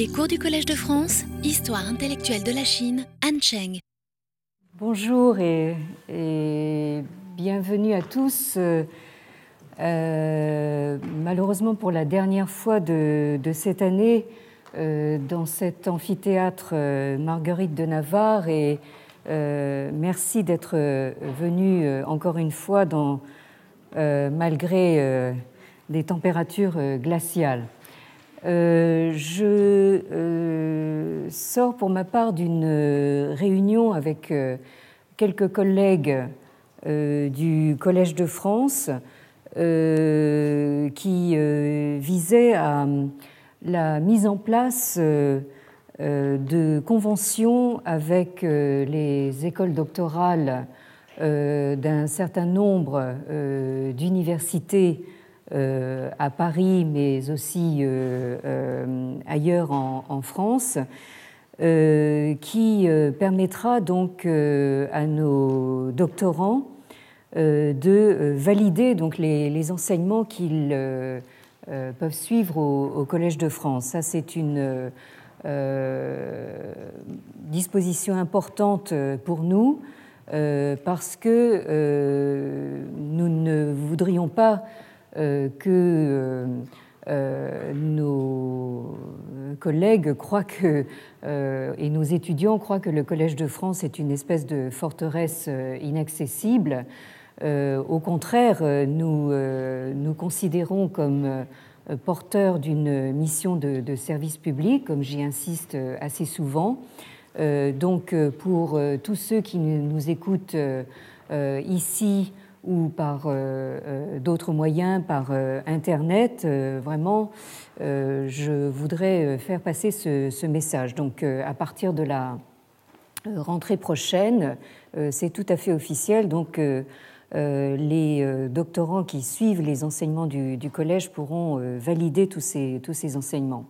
Les cours du Collège de France, Histoire intellectuelle de la Chine, Han Cheng. Bonjour et, bienvenue à tous. Euh, euh, malheureusement pour la dernière fois de, cette année euh, dans cet amphithéâtre Marguerite de Navarre et merci d'être venu encore une fois dans, malgré des températures glaciales. Euh, je euh, sors pour ma part d'une euh, réunion avec quelques collègues du Collège de France qui visait à la mise en place de conventions avec les écoles doctorales d'un certain nombre d'universités à Paris, mais aussi euh, euh, ailleurs en, France, qui permettra donc à nos doctorants de valider donc les, enseignements qu'ils peuvent suivre au, Collège de France. Ça, c'est une disposition importante pour nous parce que nous ne voudrions pas euh, que euh, euh, nos collègues croient que, et nos étudiants croient que le Collège de France est une espèce de forteresse inaccessible. Au contraire, nous nous considérons comme porteurs d'une mission de, service public, comme j'y insiste assez souvent. donc, pour tous ceux qui nous écoutent ici ou par euh, euh, d'autres moyens, par euh, Internet, vraiment, je voudrais faire passer ce, message. Donc, à partir de la rentrée prochaine, c'est tout à fait officiel. Donc, les doctorants qui suivent les enseignements du, collège pourront valider tous ces, tous ces enseignements.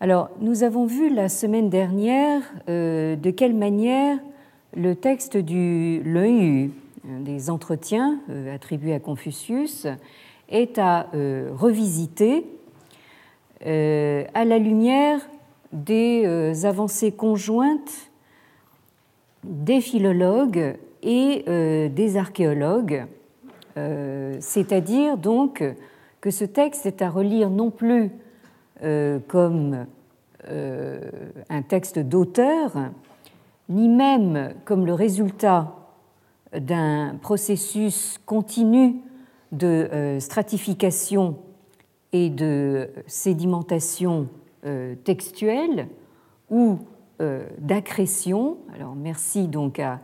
Alors, nous avons vu la semaine dernière de quelle manière le texte du l'EU des entretiens euh, attribués à Confucius est à euh, revisiter euh, à la lumière des avancées conjointes des philologues et des archéologues, c'est-à-dire donc que ce texte est à relire non plus comme un texte d'auteur, ni même comme le résultat d'un processus continu de euh, stratification et de sédimentation euh, textuelle ou euh, d'accrétion. Alors merci donc à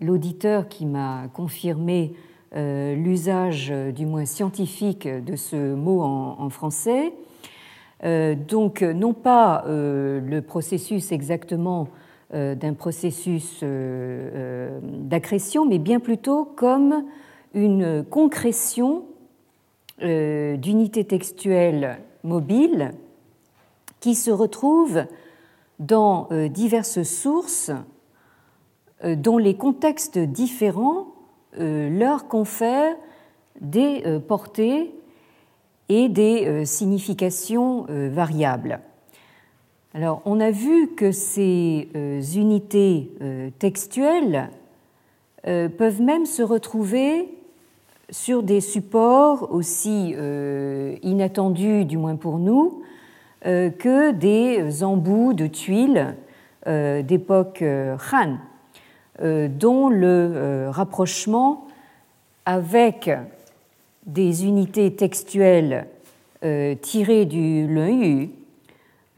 l'auditeur qui m'a confirmé l'usage du moins scientifique de ce mot en, français. donc non pas le processus exactement d'un processus euh, euh, d'accrétion, mais bien plutôt comme une concrétion d'unités textuelles mobiles qui se retrouvent dans diverses sources dont les contextes différents leur confèrent des portées et des significations variables. Alors, on a vu que ces euh, unités euh, textuelles euh, peuvent même se retrouver sur des supports aussi inattendus, du moins pour nous, que des embouts de tuiles d'époque Han, dont le rapprochement avec des unités textuelles tirées du Leu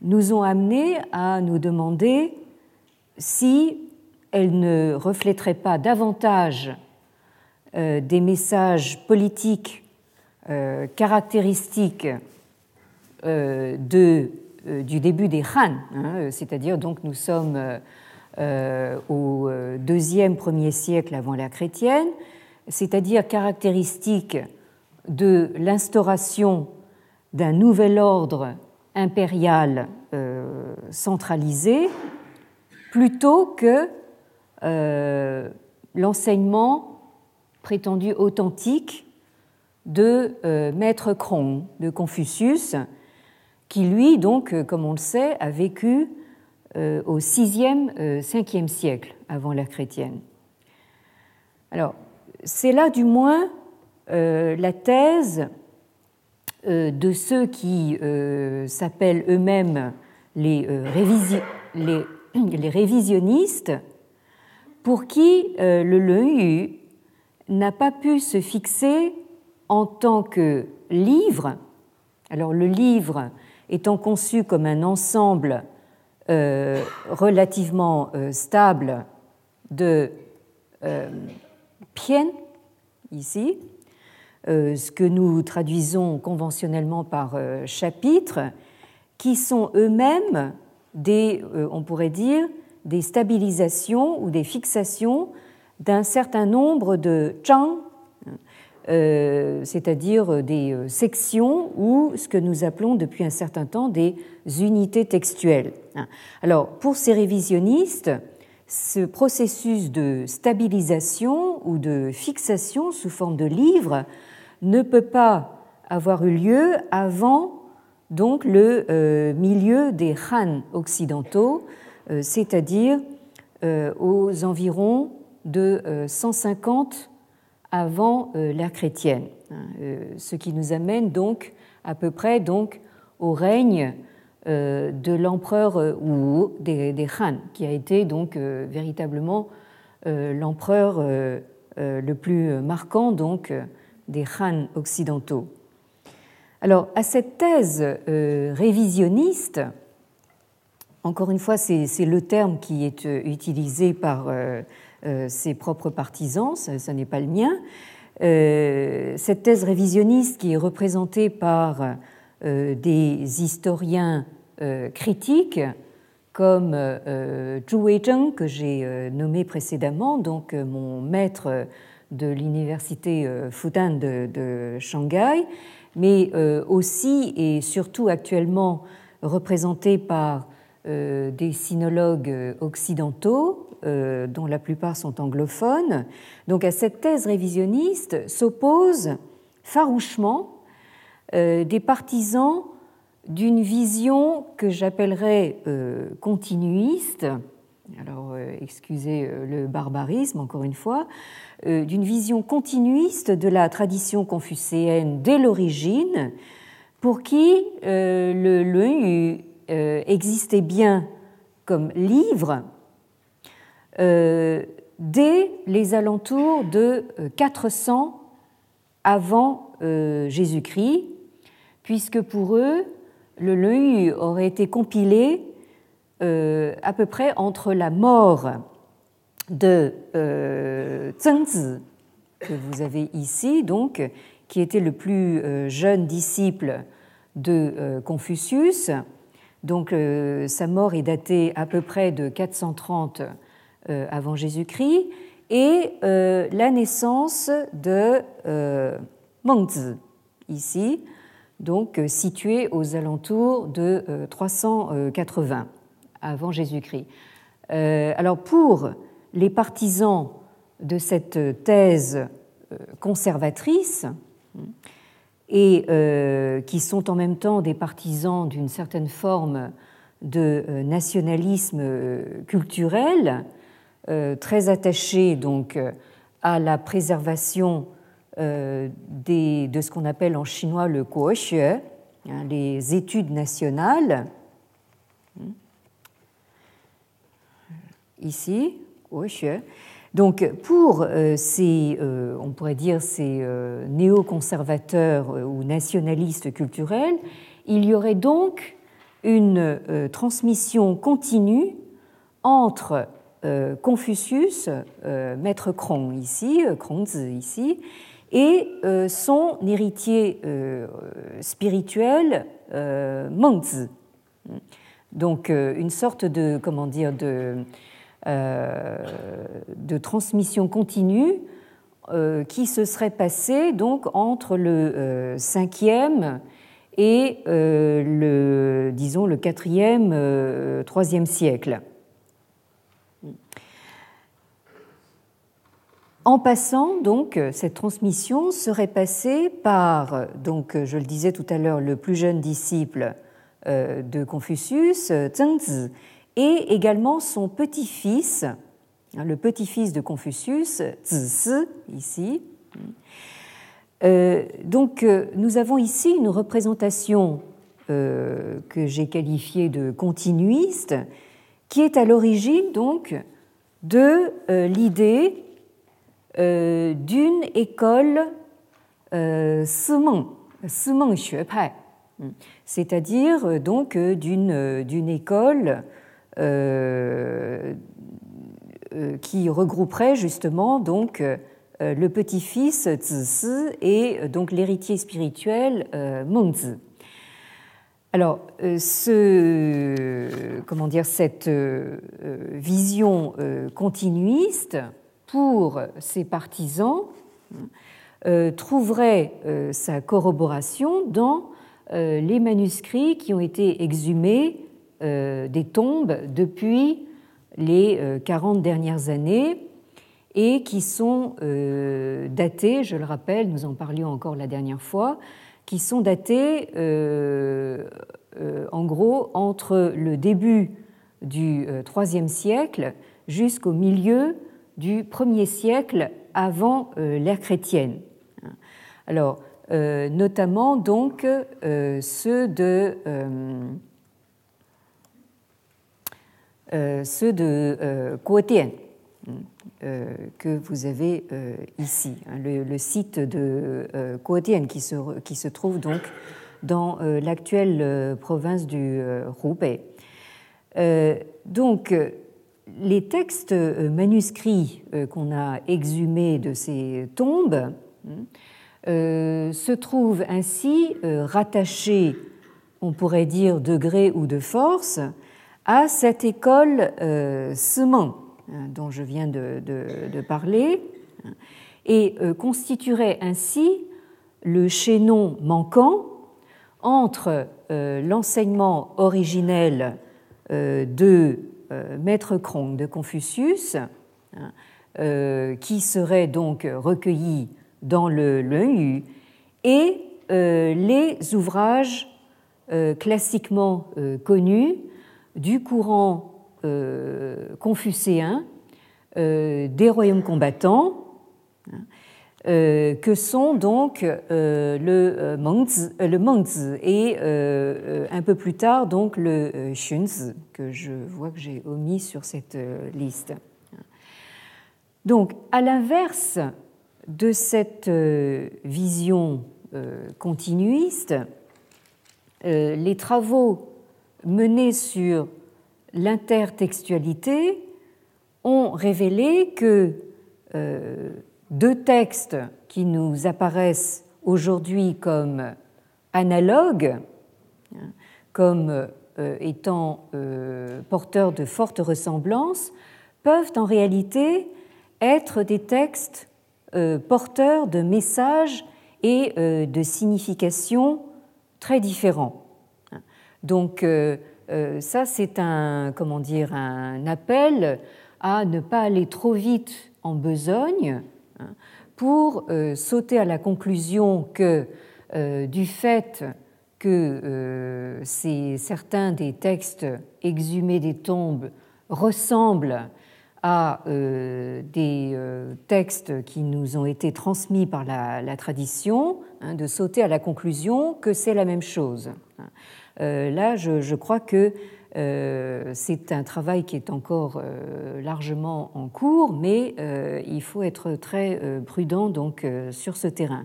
nous ont amené à nous demander si elles ne reflèteraient pas davantage euh, des messages politiques euh, caractéristiques euh, du début des Han, hein, c'est-à-dire donc nous sommes au deuxième premier siècle avant l'ère chrétienne, c'est-à-dire caractéristiques de l'instauration d'un nouvel ordre impériale euh, centralisée plutôt que euh, l'enseignement prétendu authentique de euh, Maître Krong, de Confucius, qui lui, donc, comme on le sait, a vécu au 6e, 5e siècle avant l'ère chrétienne. Alors, c'est là du moins la thèse de ceux qui s'appellent eux-mêmes les, les, révisionnistes, pour qui le Leu n'a pas pu se fixer en tant que livre. Alors le livre étant conçu comme un ensemble euh, relativement euh, stable de euh, ici, euh, ce que nous traduisons conventionnellement par chapitres, qui sont eux-mêmes des, on pourrait dire, des stabilisations ou des fixations d'un certain nombre de chang, euh, c'est-à-dire des euh, sections ou ce que nous appelons depuis un certain temps des unités textuelles. Alors, pour ces révisionnistes, ce processus de stabilisation ou de fixation sous forme de livre ne peut pas avoir eu lieu avant donc le euh, milieu des Han occidentaux, c'est-à-dire aux environs de 150 euh, avant euh, l'ère chrétienne, hein, euh, ce qui nous amène donc à peu près donc au règne de l'empereur Wu des, Han, qui a été donc véritablement l'empereur le plus marquant donc des Han occidentaux. Alors à cette thèse révisionniste, encore une fois c'est le terme qui est utilisé par euh, ses propres partisans, ce, n'est pas le mien. Euh, cette thèse révisionniste qui est représentée par euh, des historiens critiques comme Zhu Weizheng, que j'ai nommé précédemment, donc mon maître de l'université Fudan de, Shanghai, mais aussi et surtout actuellement représenté par des sinologues occidentaux, euh, dont la plupart sont anglophones. Donc à cette thèse révisionniste s'opposent farouchement euh, des partisans d'une vision que j'appellerais euh, continuiste, alors excusez le barbarisme encore une fois, d'une vision continuiste de la tradition confucéenne dès l'origine, pour qui le existait bien comme livre, euh, dès les alentours de 400 euh, avant euh, Jésus-Christ, puisque pour eux, le Leu aurait été compilé à peu près entre la mort de Zhengzi, que vous avez ici, donc, qui était le plus jeune disciple de Confucius. Donc, sa mort est datée à peu près de 430 euh, avant Jésus-Christ, et euh, la naissance de euh, Mengzi, ici, donc situé aux alentours de 380 avant Jésus-Christ. Alors pour les partisans de cette thèse conservatrice, et qui sont en même temps des partisans d'une certaine forme de nationalisme culturel, euh, très attaché donc euh, à la préservation euh, de ce qu'on appelle en chinois le guoxue, hein, les études nationales. Ici, guoxue. Donc, pour ces, on pourrait dire, ces néoconservateurs ou nationalistes culturels, il y aurait donc une transmission continue entre euh, Confucius, euh, maître Krong ici, Krongzi euh, ici, et son héritier spirituel Mengzi. Donc une sorte de comment dire de, de transmission continue qui se serait passée donc entre le 5e et le disons le 4e, 3e siècle. En passant, donc, cette transmission serait passée par, donc, je le disais tout à l'heure, le plus jeune disciple de Confucius, Zhengzi, et également son petit-fils, le petit-fils de Confucius, Zisi, ici. donc nous avons ici une représentation que j'ai qualifiée de continuiste, qui est à l'origine donc de l'idée d'une école euh, c'est-à-dire euh, donc euh, d'une école qui regrouperait justement donc le petit-fils Zisi et donc l'héritier spirituel Mengzi. Alors, cette vision continuiste pour ses partisans euh, trouverait euh, sa corroboration dans euh, les manuscrits qui ont été exhumés des tombes depuis les 40 dernières années et qui sont datés, je le rappelle, nous en parlions encore la dernière fois, qui sont datés en gros entre le début du IIIe siècle jusqu'au milieu du 1er siècle avant l'ère chrétienne. Alors, euh, notamment donc euh, ceux de euh, ceux de Kuotien que vous avez ici, hein, le, site de Kuotien qui se, trouve donc dans l'actuelle province du Hubei. donc, les textes manuscrits qu'on a exhumés de ces tombes euh, se trouve ainsi euh, rattaché, on pourrait dire de gré ou de force, à cette école euh, hein, dont je viens de, parler et euh, constituerait ainsi le chaînon manquant entre l'enseignement originel de Maître Krong de Confucius, hein, qui serait donc recueilli dans le Yu et euh, les ouvrages euh, classiquement euh, connus du courant confucéen des royaumes combattants, hein, que sont donc le Mengzi, et un peu plus tard donc le Xunzi, que je vois que j'ai omis sur cette liste. Donc, à l'inverse de cette euh, vision euh, continuiste, euh, les travaux menés sur l'intertextualité ont révélé que deux textes qui nous apparaissent aujourd'hui comme analogues, comme étant porteurs de fortes ressemblances, peuvent en réalité être des textes euh, porteurs de messages et euh, de significations très différents. Donc euh, ça, c'est un, comment dire, un appel à ne pas aller trop vite en besogne hein, pour sauter à la conclusion que du fait que certains des textes exhumés des tombes ressemblent à euh, des euh, textes qui nous ont été transmis par la, tradition, hein, de sauter à la conclusion que c'est la même chose. Euh, là, je, crois que c'est un travail qui est encore largement en cours, mais il faut être très prudent donc sur ce terrain.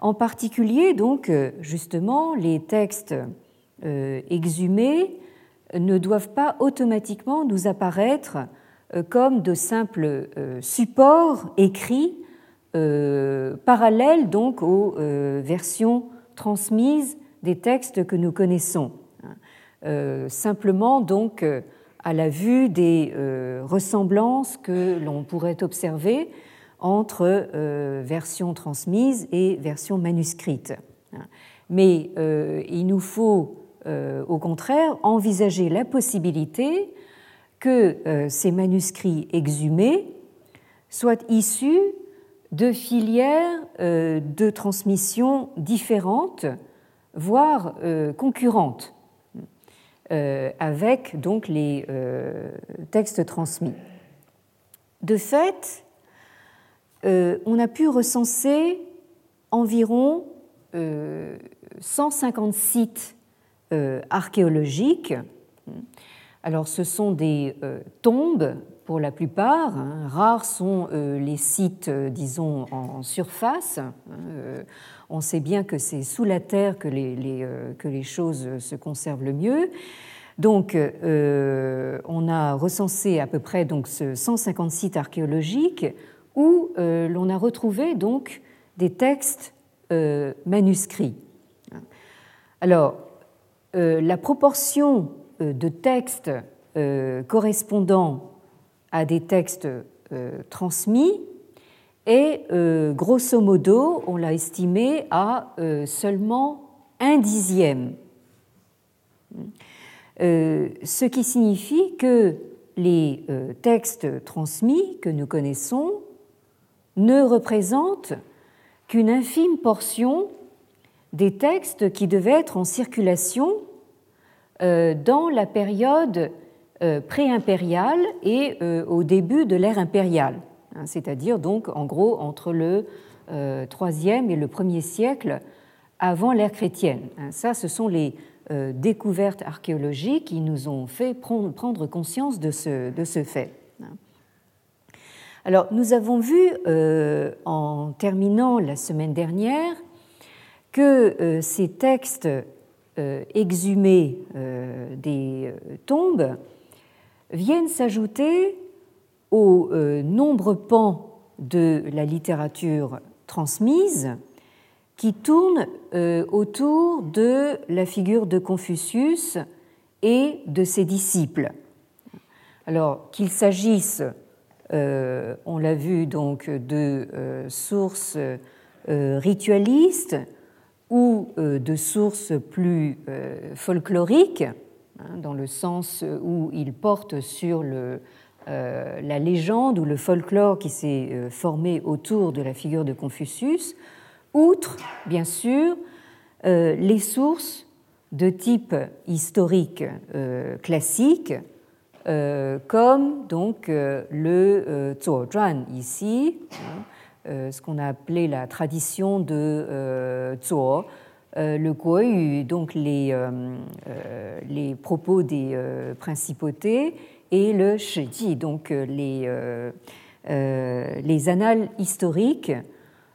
En particulier, donc, justement, les textes exhumés ne doivent pas automatiquement nous apparaître euh, comme de simples euh, supports écrits euh, parallèles donc aux versions transmises des textes que nous connaissons. simplement donc à la vue des ressemblances que l'on pourrait observer entre versions transmises et versions manuscrites. Mais il nous faut au contraire envisager la possibilité que euh, ces manuscrits exhumés soient issus de filières euh, de transmission différentes, voire euh, concurrentes. avec donc les textes transmis. De fait, on a pu recenser environ 150 sites archéologiques. Alors ce sont des tombes pour la plupart. Hein. Rares sont euh, les sites, euh, disons, en surface. Hein. Euh, on sait bien que c'est sous la terre que les, que les, choses se conservent le mieux. Donc, on a recensé à peu près donc, 150 sites archéologiques où l'on a retrouvé donc des textes manuscrits. Alors, la proportion de textes correspondant à des textes euh, transmis et euh, grosso modo, on l'a estimé à euh, seulement un dixième. ce qui signifie que les textes transmis que nous connaissons ne représentent qu'une infime portion des textes qui devaient être en circulation dans la période pré-impériale et euh, au début de l'ère impériale, hein, c'est-à-dire donc en gros entre le IIIe euh, et le 1er siècle avant l'ère chrétienne. Hein. Ça, ce sont les découvertes archéologiques qui nous ont fait prendre conscience de ce, de ce fait. Hein. Alors, nous avons vu en terminant la semaine dernière que ces textes exhumés des tombes viennent s'ajouter aux euh, nombreux pans de la littérature transmise qui tournent euh, autour de la figure de Confucius et de ses disciples. Alors qu'il s'agisse, euh, on l'a vu donc, de sources ritualistes ou de sources plus folkloriques, Hein, dans le sens où il porte sur le, euh, la légende ou le folklore qui s'est euh, formé autour de la figure de Confucius, outre, bien sûr, euh, les sources de type historique classique, comme donc le Zhuozhuan ici, hein, ce qu'on a appelé la tradition de Zuo, le Guoyu, donc les, euh, euh, les propos des principautés, et le Shiji, donc les, les annales historiques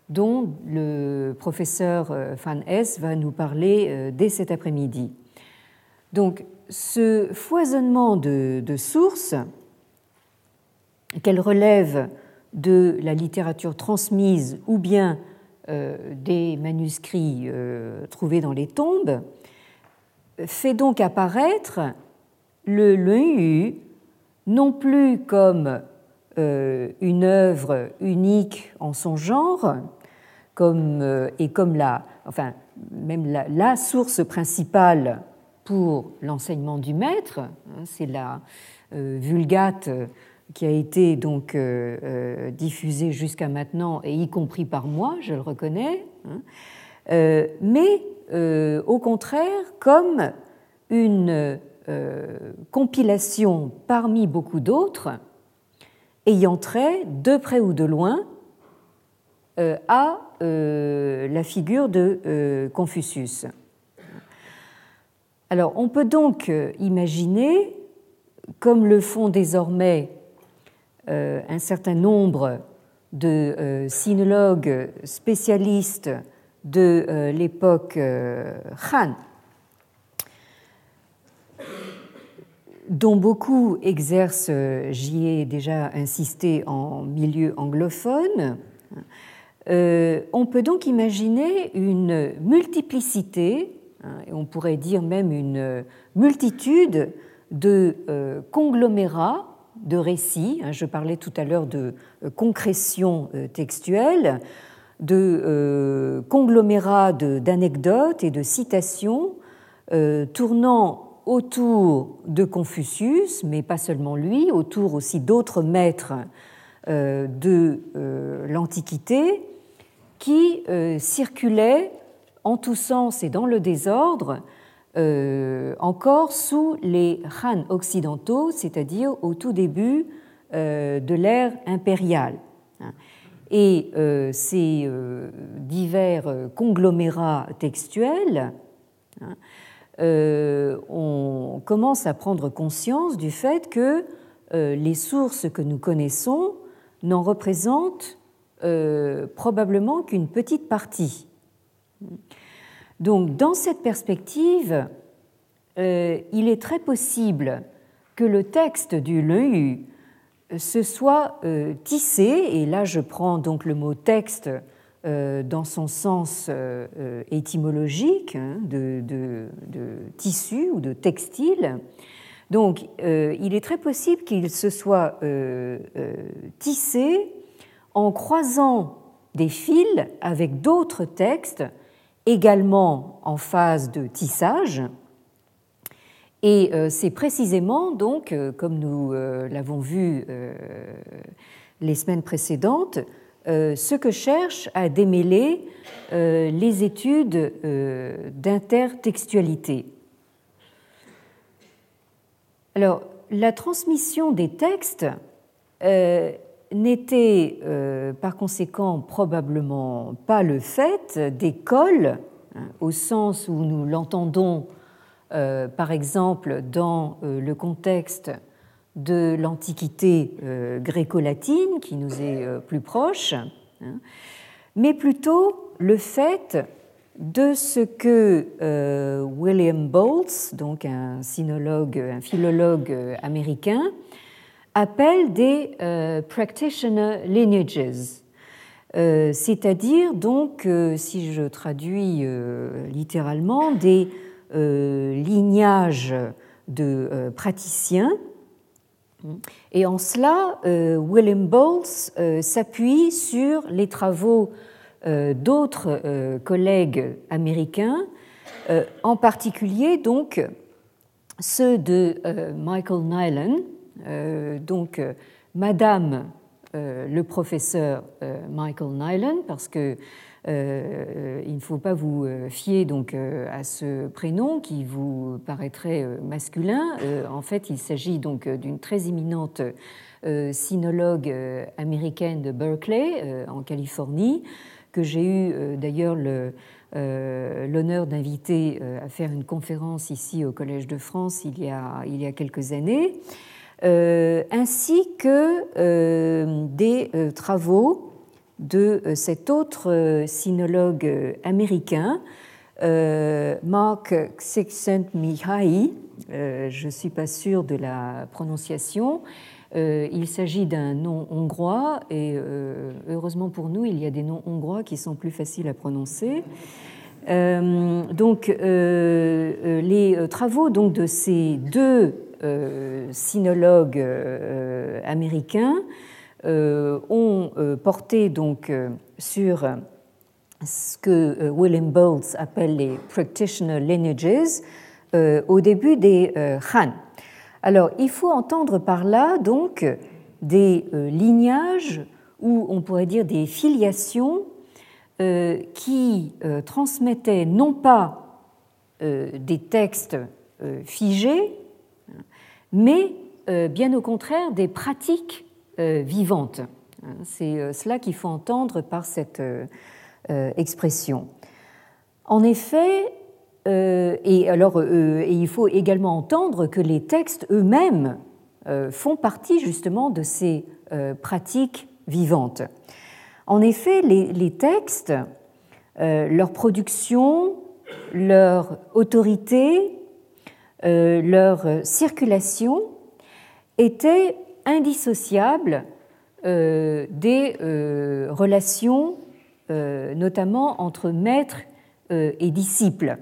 dont le professeur Van Hess va nous parler dès cet après-midi. Donc, ce foisonnement de, de sources, qu'elle relève de la littérature transmise ou bien euh, des manuscrits euh, trouvés dans les tombes, fait donc apparaître le Yu non plus comme euh, une œuvre unique en son genre, et comme même la, source principale pour l'enseignement du maître, hein, c'est la Vulgate qui a été donc euh, euh, jusqu'à maintenant, et y compris par moi, je le reconnais, hein, euh, mais au contraire comme une compilation parmi beaucoup d'autres ayant trait, de près ou de loin, à la figure de Confucius. Alors on peut donc imaginer, comme le font désormais euh, un certain nombre de euh, sinologues spécialistes de euh, l'époque Han, dont beaucoup exercent, j'y ai déjà insisté, en milieu anglophone, on peut donc imaginer une multiplicité, hein, on pourrait dire même une multitude de conglomérats de récits. Hein, je parlais tout à l'heure de euh, concrétion euh, textuelle, de euh, conglomérats d'anecdotes et de citations tournant autour de Confucius, mais pas seulement lui, autour aussi d'autres maîtres de l'Antiquité, qui circulaient en tous sens et dans le désordre encore sous les Han occidentaux, c'est-à-dire au tout début de l'ère impériale. Et ces divers conglomérats textuels hein, on commence à prendre conscience du fait que les sources que nous connaissons n'en représentent euh, probablement qu'une petite partie. Donc, dans cette perspective, euh, il est très possible que le texte du Leu se soit euh, tissé, et là je prends donc le mot texte dans son sens étymologique, hein, de, tissu ou de textile. Donc, il est très possible qu'il se soit tissé en croisant des fils avec d'autres textes également en phase de tissage. Et euh, c'est précisément donc, euh, comme nous euh, l'avons vu les semaines précédentes, ce que cherchent à démêler les études d'intertextualité. Alors, la transmission des textes n'était euh, par conséquent probablement pas le fait d'écoles, hein, au sens où nous l'entendons euh, par exemple dans euh, le contexte de l'Antiquité gréco-latine, qui nous est plus proche, hein, mais plutôt le fait de ce que William Boltz, donc un sinologue, un philologue américain, appelle des euh, practitioner lineages, euh, c'est-à-dire donc, euh, si je traduis littéralement, des lignages de praticiens. Et en cela, William Bowles s'appuie sur les travaux d'autres collègues américains, en particulier donc ceux de Michael Nyland, donc euh, Madame euh, le professeur Michael Nyland, parce que ne faut pas vous fier donc à ce prénom qui vous paraîtrait masculin. En fait, il s'agit donc d'une très imminente sinologue américaine de Berkeley, en Californie, que j'ai eu d'ailleurs l'honneur d'inviter à faire une conférence ici au Collège de France il y a, il y a quelques années. Euh, ainsi que euh, des euh, travaux de cet autre sinologue américain, Mark Csikszentmihalyi, je ne suis pas sûre de la prononciation, il s'agit d'un nom hongrois et heureusement pour nous, il y a des noms hongrois qui sont plus faciles à prononcer. donc, les travaux donc, de ces deux sinologues euh, américains euh, ont porté donc sur ce que William Bowles appelle les practitioner lineages au début des Han. Alors, il faut entendre par là donc des lignages ou on pourrait dire des filiations qui transmettaient non pas des textes figés, mais euh, bien au contraire des pratiques euh, vivantes. C'est euh, cela qu'il faut entendre par cette expression. En effet, et alors, il faut également entendre que les textes eux-mêmes font partie justement de ces pratiques vivantes. En effet, les, textes, leur production, leur autorité, leur circulation était indissociable euh, des euh, relations, notamment entre maître et disciple,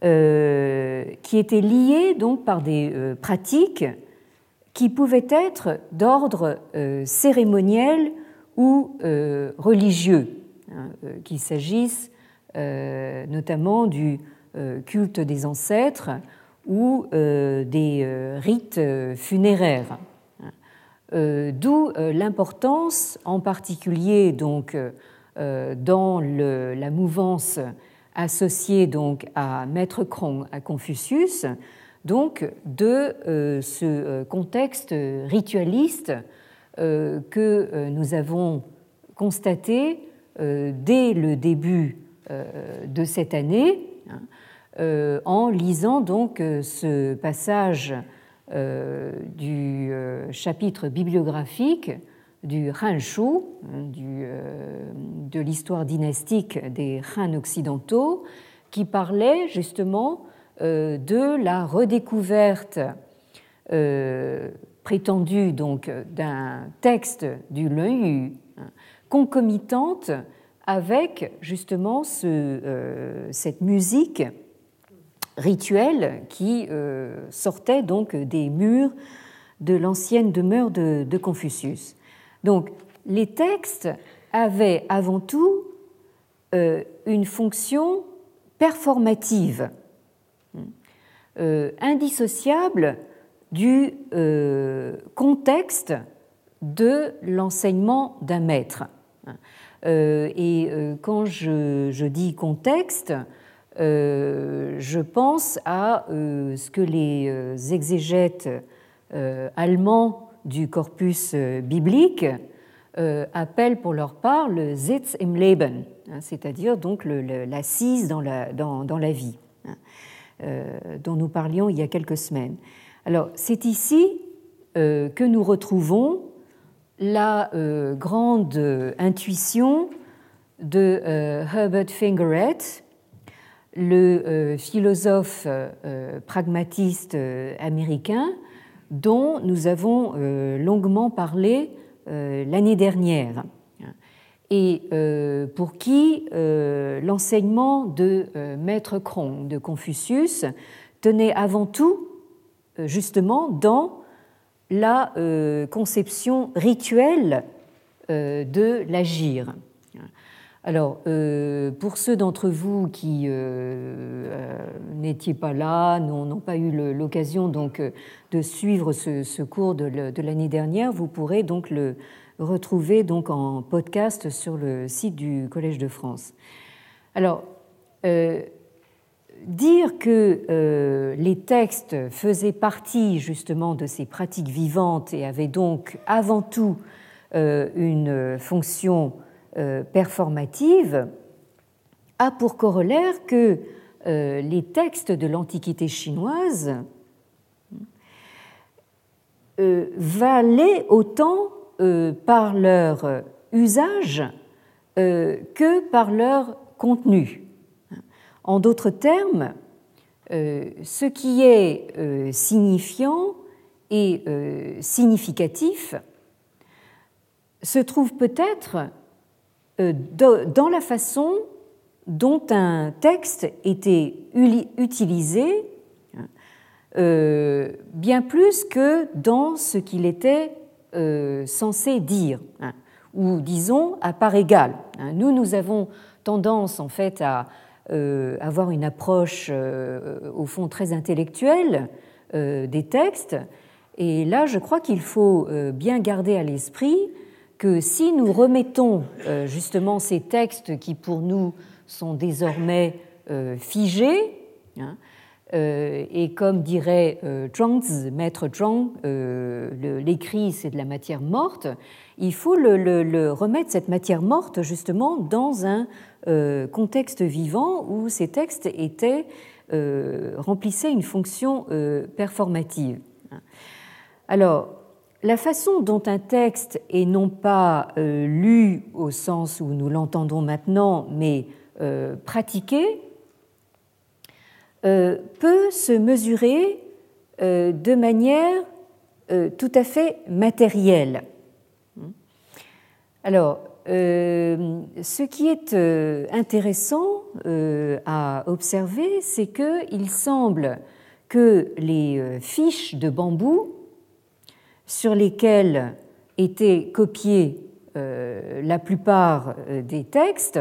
qui étaient liées donc par des pratiques qui pouvaient être d'ordre cérémoniel ou religieux, hein, qu'il s'agisse notamment du euh, culte des ancêtres ou euh, des euh, rites funéraires. D'où l'importance, en particulier donc dans la mouvance associé donc à Maître Krong, à Confucius, donc de ce contexte ritualiste que nous avons constaté dès le début de cette année hein, en lisant donc ce passage du chapitre bibliographique du Han Shu, hein, euh, de l'histoire dynastique des Han occidentaux, qui parlait justement euh, de la redécouverte euh, prétendue donc d'un texte du Yu hein, concomitante avec justement cette musique rituelle qui sortait donc des murs de l'ancienne demeure de Confucius. Donc, les textes avaient avant tout euh, une fonction performative, euh, indissociable du euh, contexte de l'enseignement d'un maître. et quand je, dis contexte, je pense à ce que les exégètes allemands du corpus euh, biblique euh, appellent pour leur part le Sitz im Leben, hein, c'est-à-dire donc l'assise dans la, dans, dans la vie, hein, euh, dont nous parlions il y a quelques semaines. Alors, c'est ici que nous retrouvons la grande intuition de Herbert Fingeret, le philosophe pragmatiste américain, dont nous avons euh, longuement parlé euh, l'année dernière et euh, pour qui l'enseignement de Maître Krong de Confucius tenait avant tout justement dans la conception rituelle de l'agir. Alors, euh, pour ceux d'entre vous qui euh, euh, n'étiez pas là, n'ont pas eu l'occasion donc de suivre ce, cours de l'année dernière, vous pourrez donc le retrouver donc en podcast sur le site du Collège de France. Alors, dire que les textes faisaient partie justement de ces pratiques vivantes et avaient donc avant tout une fonction performative a pour corollaire que euh, les textes de l'Antiquité chinoise euh, valaient autant par leur usage que par leur contenu. En d'autres termes, ce qui est signifiant et significatif se trouve peut-être euh, dans la façon dont un texte était utilisé, euh, bien plus que dans ce qu'il était euh, censé dire, hein, ou disons à part égale. Hein. Nous, nous avons tendance en fait à avoir une approche au fond très intellectuelle des textes, et là, je crois qu'il faut bien garder à l'esprit que si nous remettons euh, justement ces textes qui pour nous sont désormais euh, figés, hein, euh, et comme dirait Zhuangzi, maître Zhuang, l'écrit c'est de la matière morte, il faut le, remettre cette matière morte justement dans un contexte vivant où ces textes étaient, remplissaient une fonction performative. Alors, la façon dont un texte est non pas euh, lu au sens où nous l'entendons maintenant, mais euh, pratiqué, euh, peut se mesurer de manière tout à fait matérielle. Alors, ce qui est intéressant à observer, c'est qu'il semble que les fiches de bambou sur lesquels étaient copiés euh, la plupart euh, des textes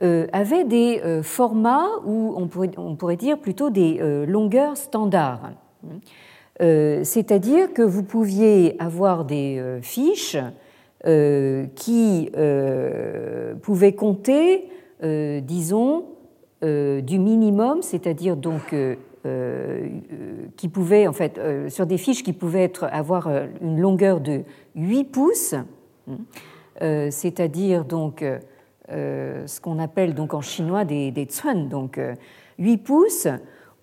euh, avaient des formats ou on pourrait, on pourrait, dire plutôt des longueurs standards. C'est-à-dire que vous pouviez avoir des fiches qui pouvaient compter disons, du minimum, c'est-à-dire donc pouvait, en fait, sur des fiches qui pouvaient être, avoir une longueur de 8 pouces, hein, c'est-à-dire donc ce qu'on appelle en chinois des, des donc 8 pouces,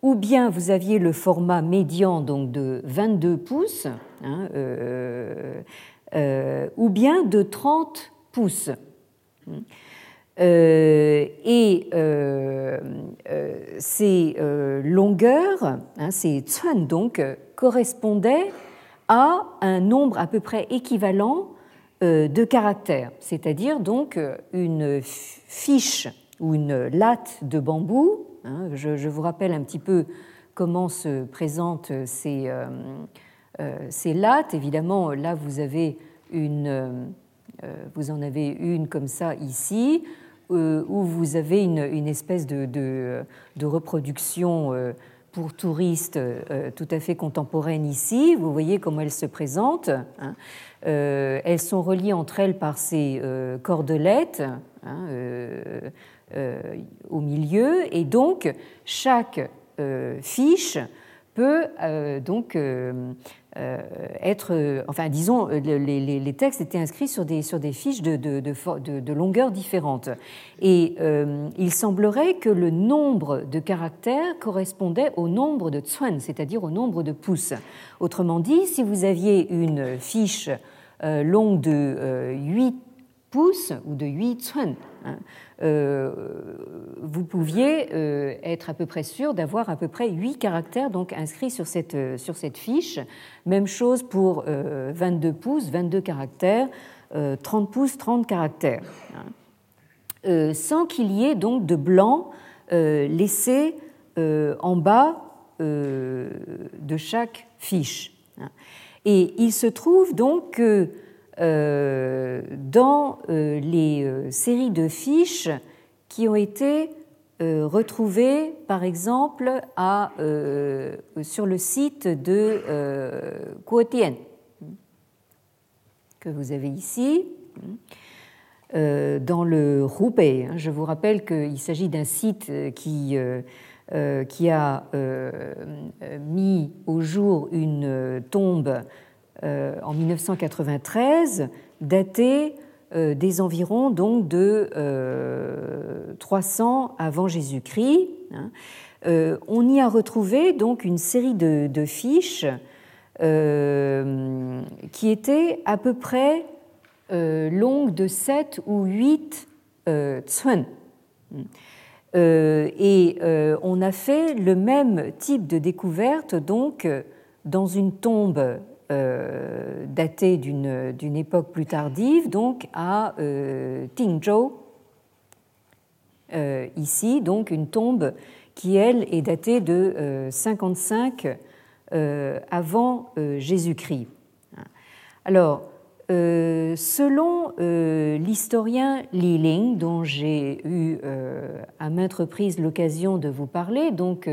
ou bien vous aviez le format médian donc de 22 pouces, hein, euh, euh, ou bien de 30 pouces. Euh, et ces longueurs, hein, ces tsun, donc, correspondaient à un nombre à peu près équivalent de caractères, c'est-à-dire donc une fiche ou une latte de bambou Hein. Je, vous rappelle un petit peu comment se présentent ces, euh, euh, ces lattes. Évidemment, là, vous avez une, euh, vous en avez une comme ça ici, où vous avez une, espèce de, reproduction pour touristes tout à fait contemporaine ici. Vous voyez comment elles se présentent. Hein. elles sont reliées entre elles par ces cordelettes. Hein, euh, au milieu, et donc chaque euh, fiche peut euh, donc être, enfin disons, les, textes étaient inscrits sur des, sur des fiches de, de, de. Et il semblerait que le nombre de caractères correspondait au nombre de tsuan, c'est-à-dire au nombre de pouces. Autrement dit, si vous aviez une fiche longue de 8 pouces ou de 8 tsuan, hein, euh, vous pouviez euh, être à peu près sûr d'avoir à peu près 8 caractères donc inscrits sur cette, euh, sur cette fiche. Même chose pour 22 pouces, 22 caractères, 30 pouces, 30 caractères. Sans qu'il y ait donc de blanc laissé en bas de chaque fiche. Et il se trouve donc que euh, dans euh, les euh, séries de fiches qui ont été retrouvées, par exemple, à, sur le site de Kuotien, que vous avez ici, dans le Hubei. Hein. Je vous rappelle qu'il s'agit d'un site qui, a mis au jour une tombe euh, en 1993, daté euh, des environs donc de 300 euh, avant Jésus-Christ. Hein. on y a retrouvé donc une série de, fiches qui étaient à peu près longues de 7 ou 8 tsun. et on a fait le même type de découverte donc dans une tombe euh, datée d'une époque plus tardive, donc à euh, Tingzhou, euh, ici, donc une tombe qui, elle, est datée de 55 avant Jésus-Christ. Alors, euh, selon euh, l'historien Li Ling, dont j'ai eu euh, à maintes reprises l'occasion de vous parler, donc,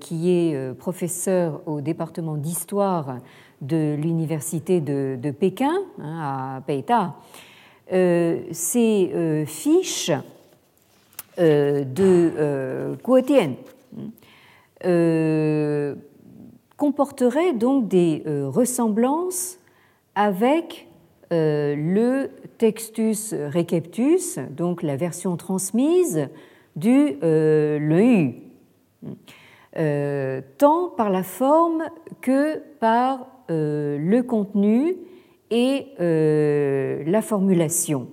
qui est professeur au département d'histoire de l'université de, Pékin, hein, à Peita, ces fiches de Guotien comporteraient donc des ressemblances avec euh, le textus receptus, donc la version transmise du euh, euh, tant par la forme que par euh, le contenu et la formulation.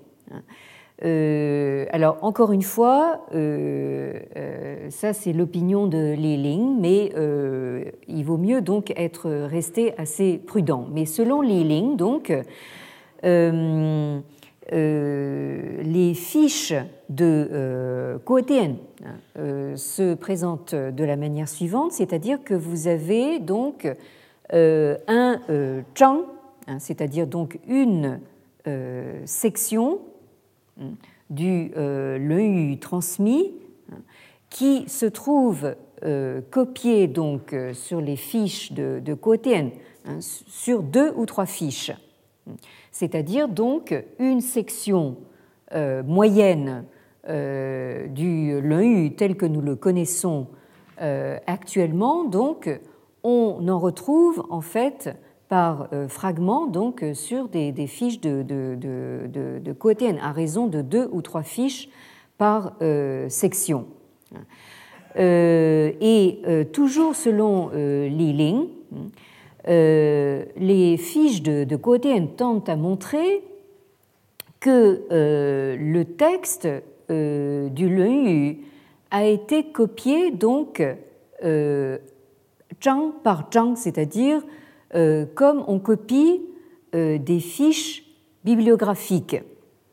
Euh, alors, encore une fois, euh, euh, ça c'est l'opinion de Li mais il vaut mieux donc être resté assez prudent. Mais selon Li donc, les fiches de Kuotien se présentent de la manière suivante, c'est-à-dire que vous avez donc un chang, hein, c'est-à-dire donc une section du euh, transmis qui se trouve euh, copié donc euh, sur les fiches de, de hein, sur deux ou trois fiches. C'est-à-dire donc une section euh, moyenne du Lun tel que nous le connaissons actuellement, donc, on en retrouve en fait par fragments donc, sur des, fiches de, de, à raison de deux ou trois fiches par section. et toujours selon Li Ling, euh, les fiches de, de tentent à montrer que euh, le texte euh, du Yu a été copié donc zhang par zhang, c'est-à-dire comme on copie des fiches bibliographiques,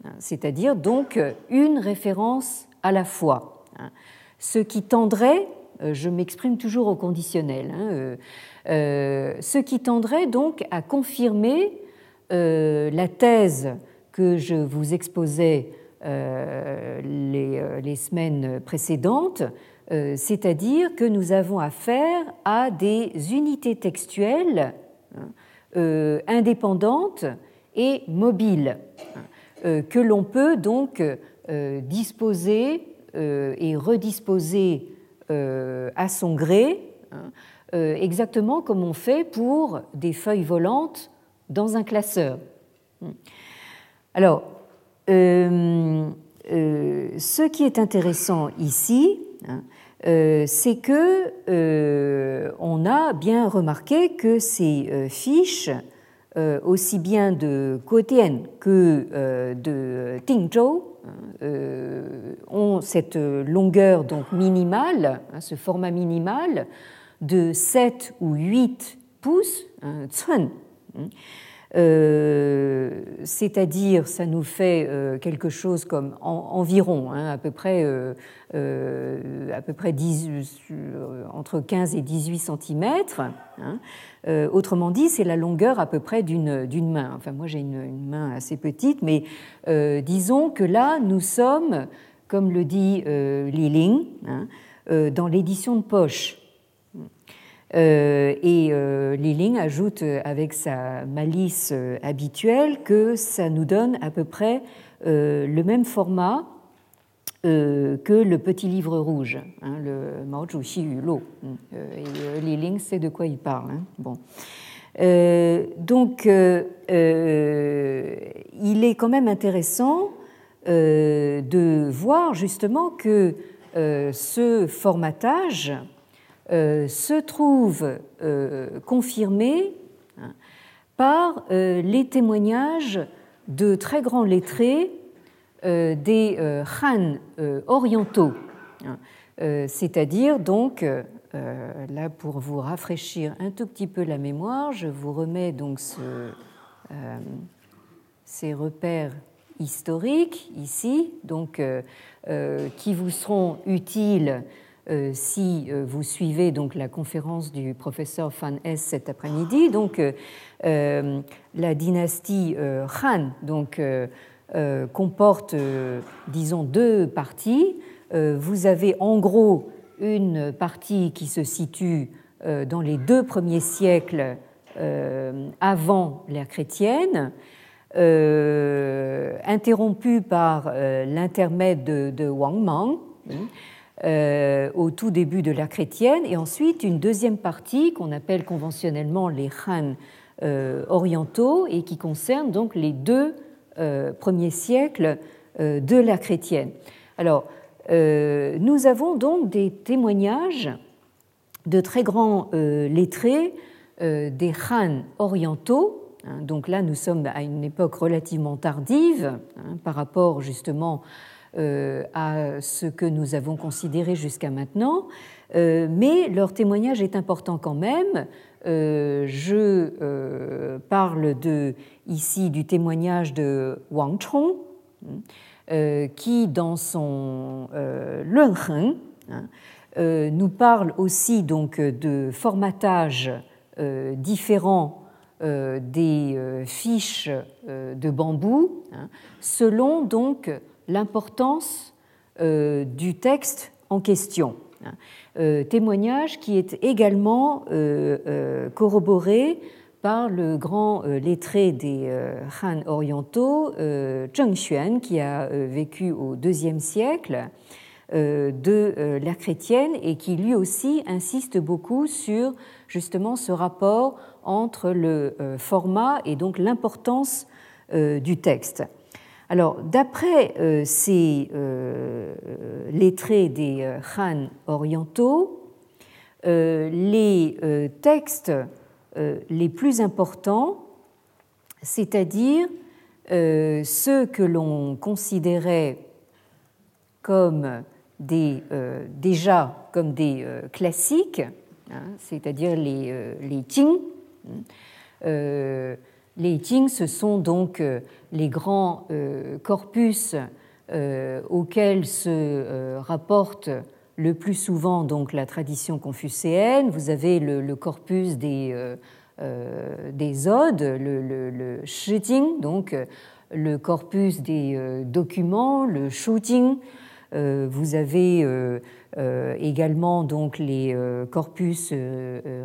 hein, c'est-à-dire donc une référence à la fois. Hein. Ce qui tendrait, je m'exprime toujours au conditionnel, hein, euh, ce qui tendrait donc à confirmer euh, la thèse que je vous exposais euh, les, semaines précédentes, c'est-à-dire que nous avons affaire à des unités textuelles hein, indépendantes et mobiles, hein, que l'on peut donc disposer et redisposer à son gré hein, euh, exactement comme on fait pour des feuilles volantes dans un classeur. Alors, euh, euh, ce qui est intéressant ici, c'est que on a bien remarqué que ces fiches, aussi bien de Kotian que de Tingzhou, ont cette longueur donc minimale, hein, ce format minimal, de 7 ou 8 pouces, un hein, euh, c'est-à-dire ça nous fait euh, quelque chose comme environ hein, à peu près, euh, entre 15 et 18 cm. Hein. autrement dit, c'est la longueur à peu près d'une main. Enfin, moi j'ai une, main assez petite, mais disons que là, nous sommes, comme le dit Li Ling, dans l'édition de poche. Euh, et euh, Liling ajoute avec sa malice euh, habituelle que ça nous donne à peu près le même format que le petit livre rouge, hein, le Mao Zhuxi Yulo. Et Liling sait de quoi il parle. Hein. Bon. donc, il est quand même intéressant de voir justement que ce formatage euh, se trouve euh, confirmé hein, par euh, les témoignages de très grands lettrés des Han orientaux, hein. c'est-à-dire donc là pour vous rafraîchir un tout petit peu la mémoire, je vous remets donc ces repères historiques ici, donc qui vous seront utiles euh, si euh, vous suivez donc la conférence du professeur Fan S cet après-midi. Donc, euh, la dynastie Han donc, comporte, disons, deux parties. vous avez en gros une partie qui se situe dans les deux premiers siècles avant l'ère chrétienne, interrompue par l'intermède de, Wang Mang. Euh, au tout début de l'ère chrétienne, et ensuite une deuxième partie qu'on appelle conventionnellement les Han euh, orientaux et qui concerne donc les deux euh, premiers siècles de l'ère chrétienne. Alors, nous avons donc des témoignages de très grands lettrés des Han orientaux. Hein, donc là, nous sommes à une époque relativement tardive hein, par rapport justement à ce que nous avons considéré jusqu'à maintenant, euh, mais leur témoignage est important quand même. Euh, je parle de, ici du témoignage de Wang Chong, qui, dans son Lunheng, hein, nous parle aussi donc de formatage différent des fiches de bambou, hein, selon donc l'importance euh, du texte en question. Euh, témoignage qui est également euh, corroboré par le grand lettré des Han orientaux, Zheng Xuan, qui a vécu au IIe siècle de l'ère chrétienne et qui lui aussi insiste beaucoup sur justement ce rapport entre le format et donc l'importance du texte. Alors, d'après ces lettrés des Han orientaux, les textes euh, les plus importants, c'est-à-dire euh, ceux que l'on considérait comme des, euh, déjà comme des classiques, hein, c'est-à-dire les, les Qing. Les Qing, ce sont donc les grands corpus auxquels se rapportent le plus souvent donc la tradition confucéenne. Vous avez le, corpus des, euh, euh, des odes, le, le, donc le corpus des euh, documents, le shooting. vous avez également donc les corpus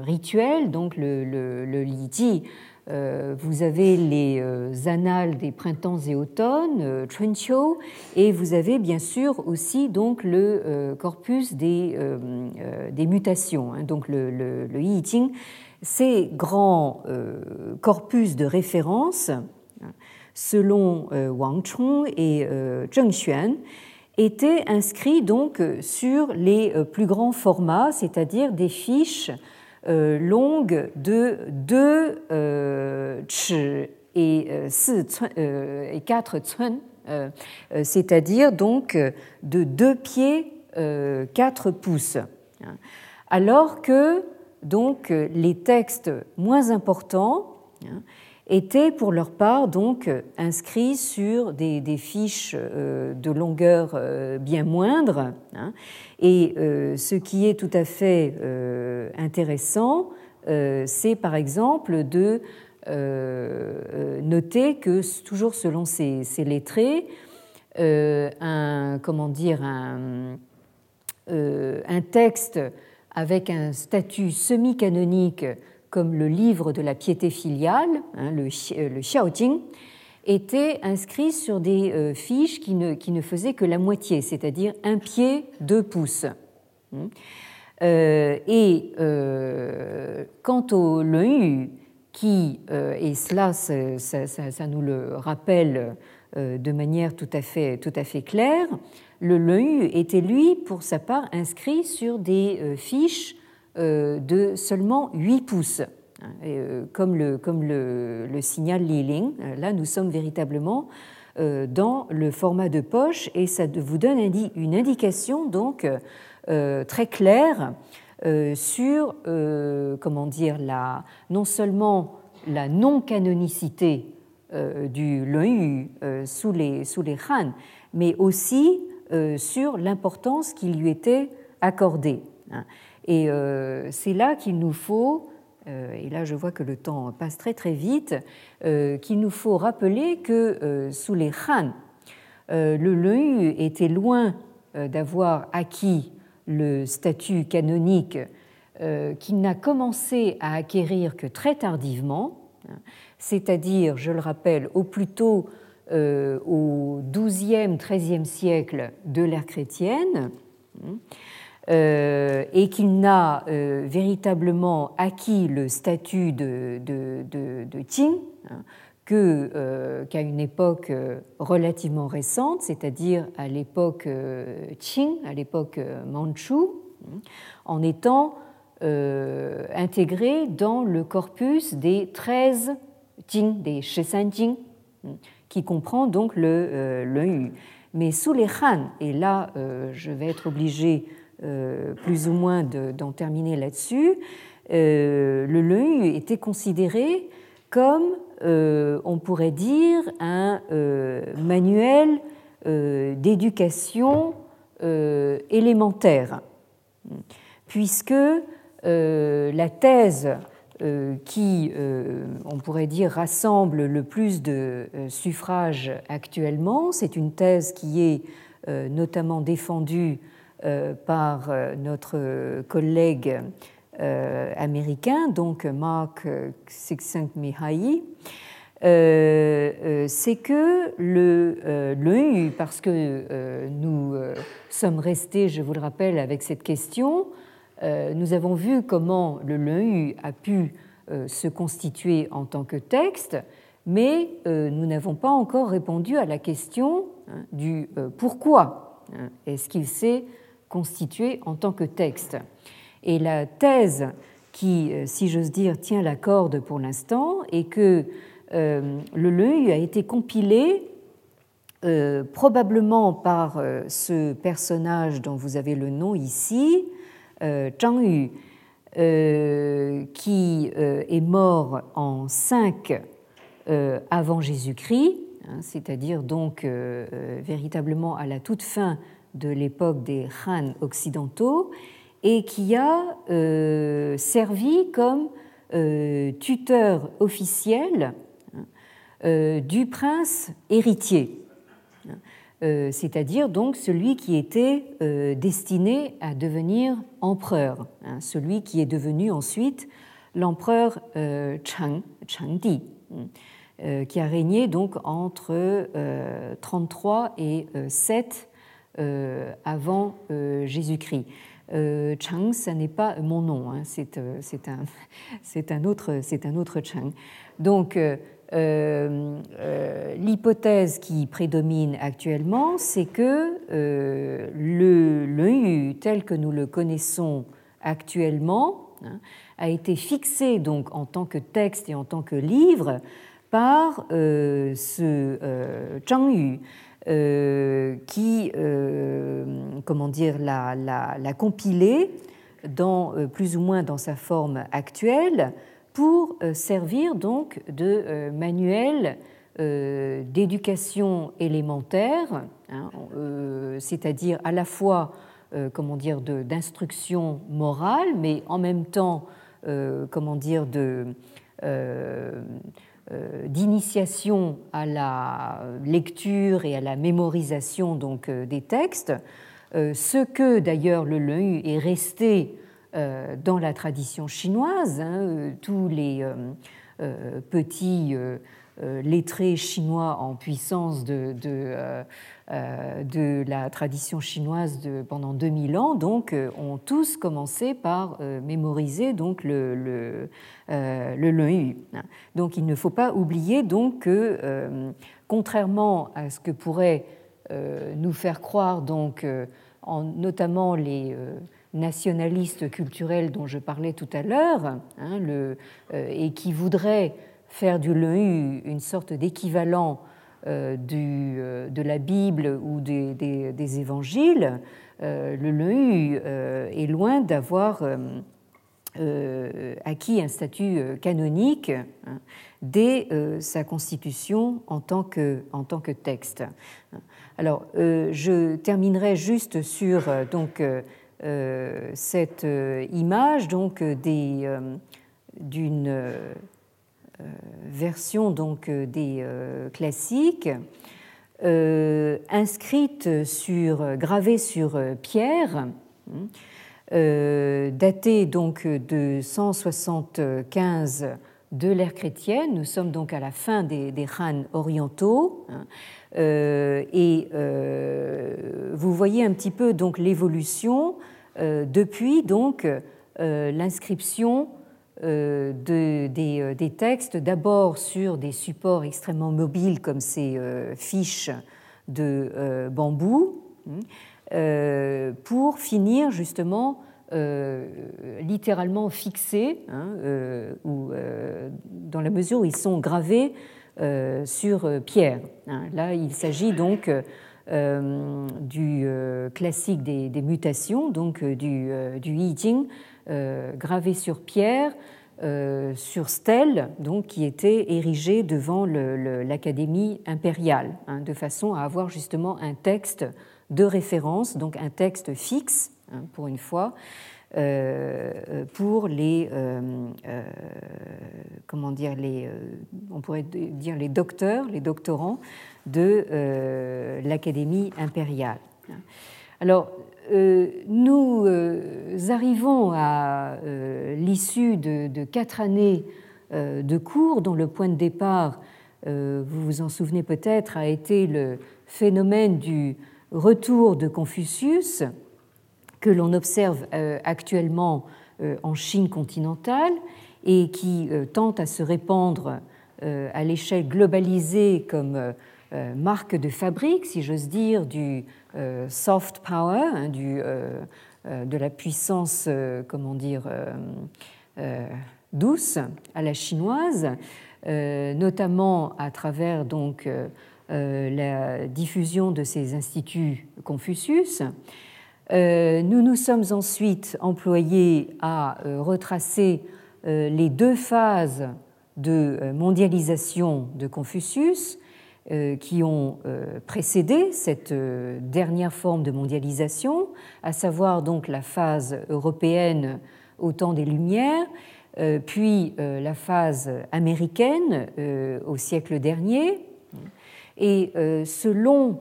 rituels, donc le, le, le euh, vous avez les euh, annales des printemps et automnes, euh, Trencho, et vous avez bien sûr aussi donc le corpus des, mutations, hein, donc le, le, Yi Ces grands corpus de référence, selon Wang Chong et Zheng Xuan, étaient inscrits donc sur les plus grands formats, c'est-à-dire des fiches euh, longue de 2 euh, et, 4 euh, tsun, c'est-à-dire donc de 2 pieds 4 pouces. Alors que donc les textes moins importants hein, étaient pour leur part donc inscrits sur des, fiches euh, de longueur euh, bien moindre. Hein. Et euh, ce qui est tout à fait intéressant, c'est par exemple de noter que toujours selon ces, lettrés, un comment dire un texte avec un statut semi-canonique comme le livre de la piété filiale, hein, le, euh, le Xiaojing, était inscrit sur des euh, fiches qui ne, qui ne faisaient que la moitié, c'est-à-dire un pied, deux pouces. Hein. Euh, et quant au Yu, qui, et cela, ça, nous le rappelle de manière tout à fait, tout à fait claire, le Yu était, lui, pour sa part, inscrit sur des fiches de seulement 8 pouces. Euh, comme le, comme le, le signal Li-Ling, euh, là nous sommes véritablement dans le format de poche et ça vous donne une indication donc très claire sur comment dire la non seulement la non canonicité du Yu sous les sous les Han, mais aussi sur l'importance qui lui était accordée. Et euh, c'est là qu'il nous faut, euh, et là je vois que le temps passe très très vite, euh, qu'il nous faut rappeler que sous les Han, le Leu était loin d'avoir acquis le statut canonique qu'il n'a commencé à acquérir que très tardivement, hein, c'est-à-dire, je le rappelle, au plus tôt au XIIe, XIIIe siècle de l'ère chrétienne. Euh, et qu'il n'a euh, véritablement acquis le statut de, Qing hein, euh, qu'à une époque relativement récente, c'est-à-dire à, l'époque Qing, à l'époque Manchu, hein, en étant intégré dans le corpus des 13 Qing, des Shisan Qing, hein, qui comprend donc le, le Yu. Mais sous les Han, et là je vais être obligé plus ou moins d'en terminer là-dessus, euh, le Leu était considéré comme, euh, on pourrait dire, un manuel d'éducation élémentaire, puisque la thèse qui, on pourrait dire, rassemble le plus de suffrages actuellement, c'est une thèse qui est notamment défendue euh, par euh, notre collègue américain, donc Mark Csikszentmihalyi, c'est que le, le parce que nous sommes restés, je vous le rappelle, avec cette question, nous avons vu comment le LEU a pu se constituer en tant que texte, mais nous n'avons pas encore répondu à la question hein, du pourquoi hein, est-ce qu'il s'est constitué en tant que texte. Et la thèse qui, euh, si j'ose dire, tient la corde pour l'instant est que euh, le LEU a été compilé euh, probablement par ce personnage dont vous avez le nom ici, Zhang Yu, qui est mort en 5 avant Jésus-Christ, hein, c'est-à-dire donc véritablement à la toute fin de l'époque des Han occidentaux et qui a euh, servi comme euh, tuteur officiel hein, euh, du prince héritier, hein, c'est-à-dire donc celui qui était destiné à devenir empereur, hein, celui qui est devenu ensuite l'empereur Chang, Changdi, qui a régné donc entre 33 et 7 euh, avant euh, Jésus-Christ. Euh, Chang, ça n'est pas mon nom, hein, c'est un, autre, Chang. Donc, l'hypothèse qui prédomine actuellement, c'est que le, le tel que nous le connaissons actuellement hein, a été fixé donc en tant que texte et en tant que livre par ce Zhang Yu euh, qui, euh, comment dire, l'a, la, dans, euh, plus ou moins dans sa forme actuelle pour servir donc de manuel d'éducation élémentaire, hein, c'est-à-dire à la fois, comment dire, d'instruction morale, mais en même temps, comment dire, de euh, d'initiation à la lecture et à la mémorisation donc, euh, des textes, euh, ce que d'ailleurs le Leu est resté dans la tradition chinoise. Hein, tous les petits lettrés chinois en puissance de, la tradition chinoise de, pendant 2000 ans, donc, ont tous commencé par mémoriser donc, le, le euh, Donc il ne faut pas oublier que, euh, contrairement à ce que pourrait euh, nous faire croire donc, en, notamment les nationalistes culturels dont je parlais tout à l'heure, hein, et qui voudraient faire du LEU une sorte d'équivalent de la Bible ou des, des évangiles, le LEU est loin d'avoir euh, acquis un statut euh, canonique hein, dès euh, sa constitution en tant que, en tant que texte. Alors, je terminerai juste sur donc, cette image donc, d'une version donc, des classiques. inscrite sur, gravée sur pierre, hein, euh, daté donc de 175 de l'ère chrétienne. Nous sommes donc à la fin des, des orientaux. Hein. Euh, et euh, vous voyez un petit peu donc l'évolution depuis donc l'inscription de, des, des, textes d'abord sur des supports extrêmement mobiles comme ces fiches de bambou. Hein. Euh, pour finir justement euh, littéralement fixés, hein, euh, ou, dans la mesure où ils sont gravés sur pierre. Hein. Là, il s'agit donc du classique des, mutations, donc du, du gravé sur pierre, sur stèle, donc qui était érigé devant l'Académie impériale, hein, de façon à avoir justement un texte de référence, donc un texte fixe, hein, pour une fois, euh, pour les, euh, euh, comment dire, les, on pourrait dire les docteurs, les doctorants de l'Académie impériale. Alors, nous arrivons à l'issue de, quatre années de cours dont le point de départ, vous vous en souvenez peut-être, a été le phénomène du retour de Confucius que l'on observe actuellement en Chine continentale et qui tente à se répandre à l'échelle globalisée comme euh, marque de fabrique, si j'ose dire, du euh, soft power, hein, du, euh, de la puissance, comment dire, douce à la chinoise, notamment à travers donc la diffusion de ces instituts Confucius. Nous nous sommes ensuite employés à retracer les deux phases de mondialisation de Confucius, euh, qui ont euh, précédé cette euh, dernière forme de mondialisation, à savoir donc la phase européenne au temps des Lumières, puis la phase américaine au siècle dernier. Et ce long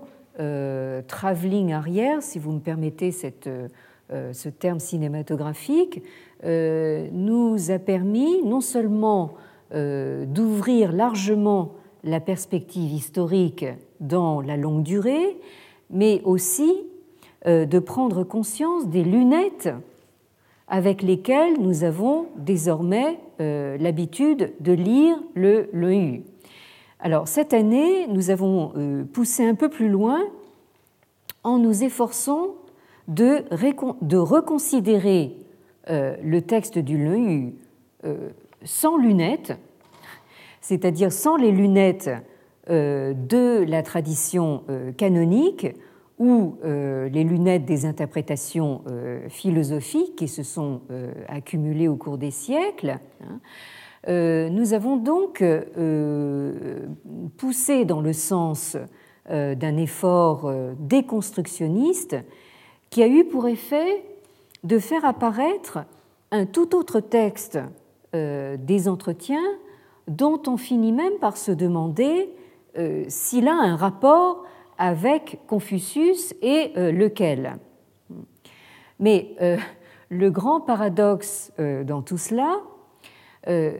travelling arrière, si vous me permettez ce terme cinématographique, nous a permis non seulement d'ouvrir largement la perspective historique dans la longue durée, mais aussi euh, de prendre conscience des lunettes avec lesquelles nous avons désormais euh, l'habitude de lire le l'EU. Alors cette année, nous avons euh, poussé un peu plus loin en nous efforçant de, de reconsidérer le texte du LEU sans lunettes, c'est-à-dire sans les lunettes euh, de la tradition euh, canonique ou euh, les lunettes des interprétations philosophiques qui se sont accumulées au cours des siècles. Hein. Nous avons donc poussé dans le sens d'un effort déconstructionniste qui a eu pour effet de faire apparaître un tout autre texte des entretiens dont on finit même par se demander euh, s'il a un rapport avec Confucius et euh, lequel. Mais euh, le grand paradoxe dans tout cela,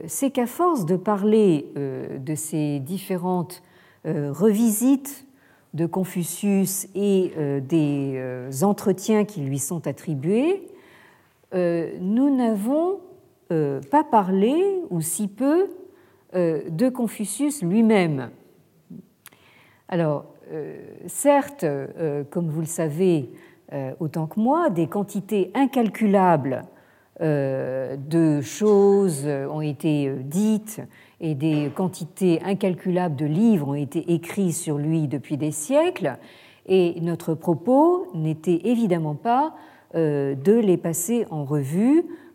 c'est qu'à force de parler de ces différentes revisites de Confucius et des entretiens qui lui sont attribués, nous n'avons pas parlé, ou si peu, de Confucius lui-même. Alors, euh, certes, euh, comme vous le savez autant que moi, des quantités incalculables de choses ont été dites et des quantités incalculables de livres ont été écrits sur lui depuis des siècles, et notre propos n'était évidemment pas de les passer en revue euh,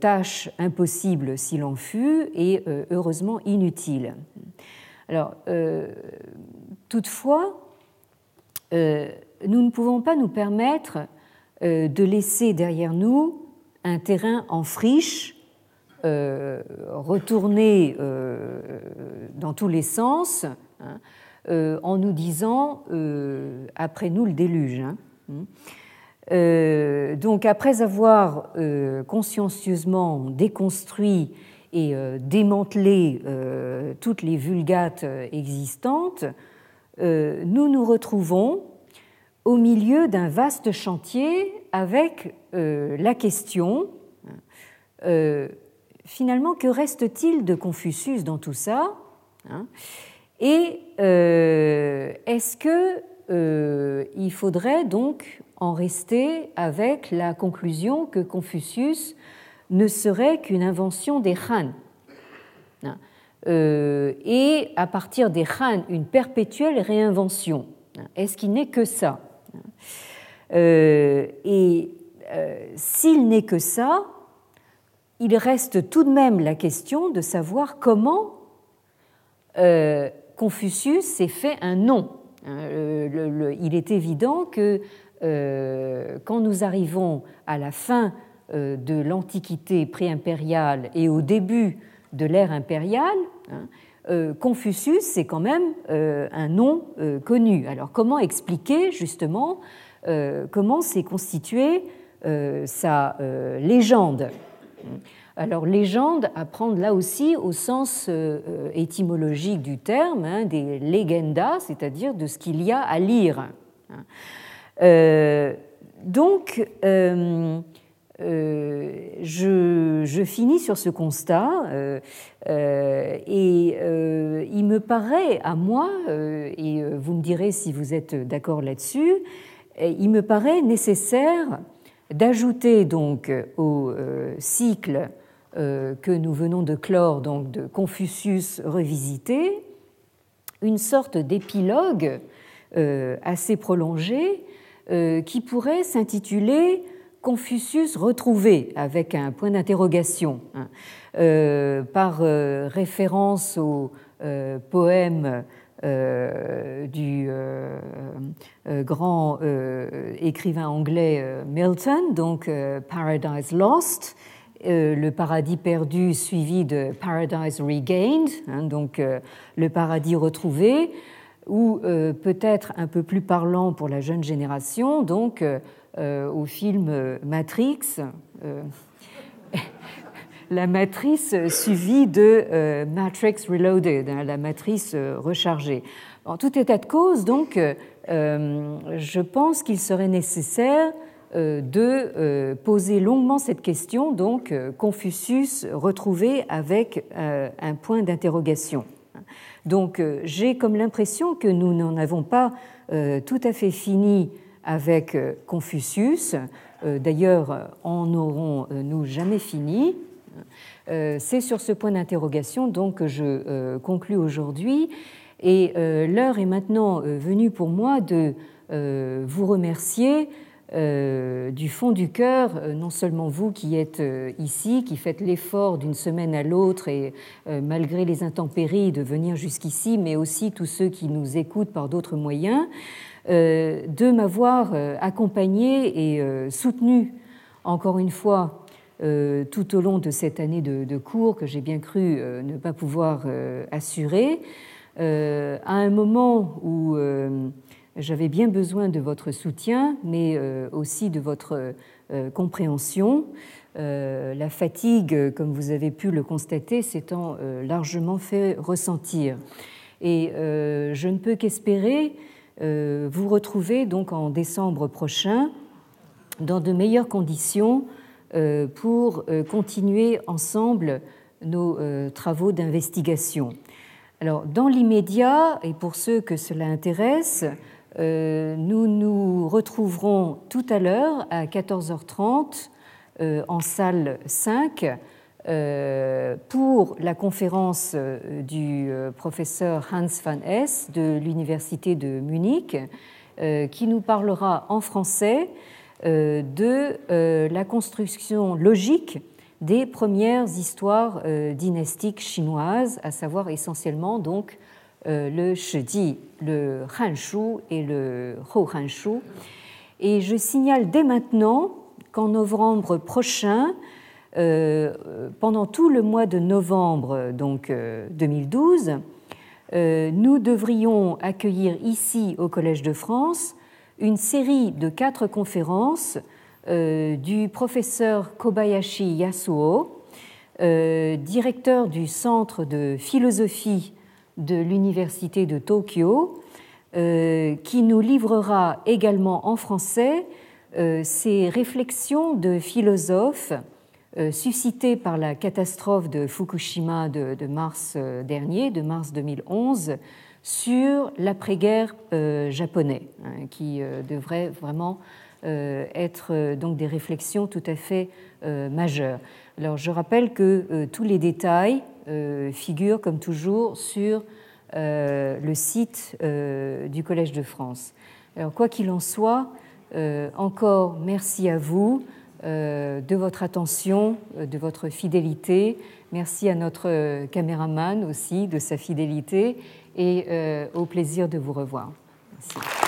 tâche impossible s'il en fut et euh, heureusement inutile. Alors, euh, toutefois, nous ne pouvons pas nous permettre de laisser derrière nous un terrain en friche, retourné dans tous les sens, hein, en nous disant après nous le déluge. Hein. Euh, donc après avoir euh, consciencieusement déconstruit et euh, démantelé toutes les vulgates existantes, nous nous retrouvons au milieu d'un vaste chantier avec la question, finalement, que reste-t-il de Confucius dans tout ça hein? Et est-ce que il faudrait donc en rester avec la conclusion que Confucius ne serait qu'une invention des Han. Euh, et à partir des Han, une perpétuelle réinvention. Est-ce qu'il n'est que ça? Euh, Et euh, s'il n'est que ça, il reste tout de même la question de savoir comment Confucius s'est fait un nom. Il est évident que quand nous arrivons à la fin euh, de l'Antiquité préimpériale et au début de l'ère impériale, hein, euh, Confucius, c'est quand même un nom connu. Alors comment expliquer justement comment s'est constituée sa légende? Alors légende, à prendre là aussi au sens étymologique du terme, hein, des legendas, c'est-à-dire de ce qu'il y a à lire. Donc, euh, je, finis sur ce constat euh, euh, et il me paraît à moi, et vous me direz si vous êtes d'accord là-dessus, il me paraît nécessaire d'ajouter donc au cycle que nous venons de clore, donc de Confucius revisité, une sorte d'épilogue assez prolongé qui pourrait s'intituler Confucius retrouvé avec un point d'interrogation hein, euh, par euh, référence au euh, poème du grand écrivain anglais Milton, donc Paradise Lost, le paradis perdu suivi de Paradise Regained, hein, donc le paradis retrouvé, ou peut-être un peu plus parlant pour la jeune génération, donc euh, au film Matrix, euh, la matrice suivie de euh, Matrix Reloaded, hein, la matrice rechargée. En tout état de cause, donc, je pense qu'il serait nécessaire de poser longuement cette question, donc Confucius retrouvé avec un point d'interrogation. Donc j'ai comme l'impression que nous n'en avons pas tout à fait fini avec euh, Confucius. Euh, d'ailleurs, en aurons-nous jamais fini euh, C'est sur ce point d'interrogation donc que je conclus aujourd'hui. Et l'heure est maintenant venue pour moi de vous remercier du fond du cœur, non seulement vous qui êtes ici, qui faites l'effort d'une semaine à l'autre et malgré les intempéries de venir jusqu'ici, mais aussi tous ceux qui nous écoutent par d'autres moyens. Euh, de m'avoir euh, accompagné et euh, soutenu encore une fois tout au long de cette année de, cours que j'ai bien cru ne pas pouvoir assurer, à un moment où j'avais bien besoin de votre soutien, mais aussi de votre compréhension. La fatigue, comme vous avez pu le constater, s'étant largement fait ressentir. Et je ne peux qu'espérer euh, vous retrouvez donc en décembre prochain dans de meilleures conditions euh, pour euh, continuer ensemble nos travaux d'investigation. Alors, dans l'immédiat, et pour ceux que cela intéresse, nous nous retrouverons tout à l'heure à 14h30 en salle 5 euh, pour la conférence euh, du euh, professeur Hans van Hess de l'Université de Munich, qui nous parlera en français de la construction logique des premières histoires dynastiques chinoises, à savoir essentiellement donc le Shiji, le Hanshu et le Hanshu. Et je signale dès maintenant qu'en novembre prochain, euh, pendant tout le mois de novembre donc, 2012, euh, euh, nous devrions accueillir ici au Collège de France une série de quatre conférences du professeur Kobayashi Yasuo, directeur du Centre de philosophie de l'Université de Tokyo, qui nous livrera également en français ses réflexions de philosophes euh, suscité par la catastrophe de Fukushima de, mars euh, dernier, de mars 2011, sur l'après-guerre euh, japonais, hein, qui devrait vraiment être donc des réflexions tout à fait majeures. Alors je rappelle que tous les détails figurent comme toujours sur le site du Collège de France. Alors quoi qu'il en soit, encore merci à vous. Euh, de votre attention, euh, de votre fidélité. Merci à notre caméraman aussi de sa fidélité et euh, au plaisir de vous revoir. Merci.